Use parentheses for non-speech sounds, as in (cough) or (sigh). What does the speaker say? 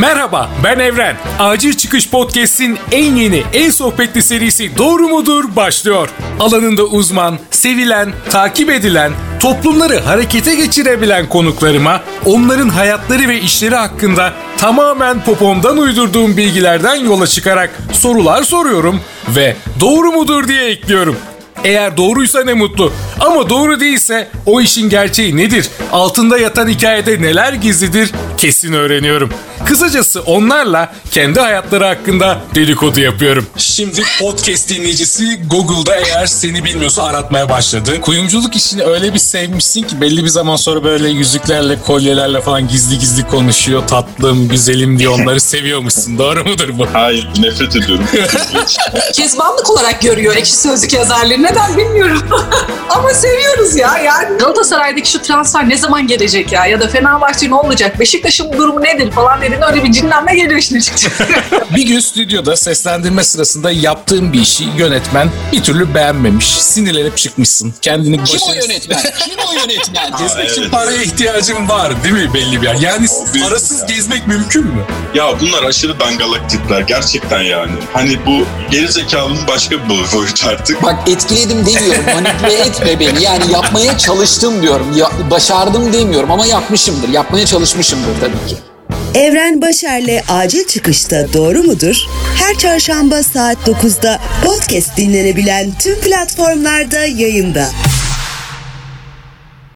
Merhaba ben Evren. Acil Çıkış Podcast'in en yeni, en sohbetli serisi Doğru Mudur başlıyor. Alanında uzman, sevilen, takip edilen, toplumları harekete geçirebilen konuklarıma onların hayatları ve işleri hakkında tamamen popomdan uydurduğum bilgilerden yola çıkarak sorular soruyorum ve doğru mudur diye ekliyorum. Eğer doğruysa ne mutlu. Ama doğru değilse o işin gerçeği nedir? Altında yatan hikayede neler gizlidir? Kesin öğreniyorum. Kısacası onlarla kendi hayatları hakkında dedikodu yapıyorum. Şimdi podcast dinleyicisi Google'da eğer seni bilmiyorsa aratmaya başladı. Kuyumculuk işini öyle bir sevmişsin ki belli bir zaman sonra böyle yüzüklerle, kolyelerle falan gizli gizli konuşuyor. Tatlım, güzelim diye onları seviyormuşsun. Doğru mudur bu? Hayır nefret ediyorum. Kezbanlık olarak görüyor ekşi sözlük yazarları. Neden bilmiyorum. (laughs) Ama seviyoruz ya. Yani Galatasaray'daki şu transfer ne zaman gelecek ya? Ya da Fenerbahçe ne olacak? Beşiktaş'ın durumu nedir falan dediğinde öyle bir cinlenme geliyor işin açıkçası. (laughs) Bir gün stüdyoda seslendirme sırasında yaptığım bir işi yönetmen bir türlü beğenmemiş. Sinirlenip çıkmışsın. Kendini Kim o yönetmen? Kim (laughs) yönetmen? Gezmek için evet. paraya ihtiyacım var değil mi belli bir yer? Yani büyük parasız ya. gezmek mümkün mü? ya bunlar aşırı dangalak tipler gerçekten yani. Hani bu geri zekalının başka bir boyutu artık. Bak etkiledim demiyorum. Manipüle (laughs) etme beni. Yani yapmaya çalıştım diyorum. Ya, başardım demiyorum ama yapmışımdır. Yapmaya çalışmışımdır tabii ki. Evren Başer'le acil çıkışta doğru mudur? Her çarşamba saat 9'da podcast dinlenebilen tüm platformlarda yayında.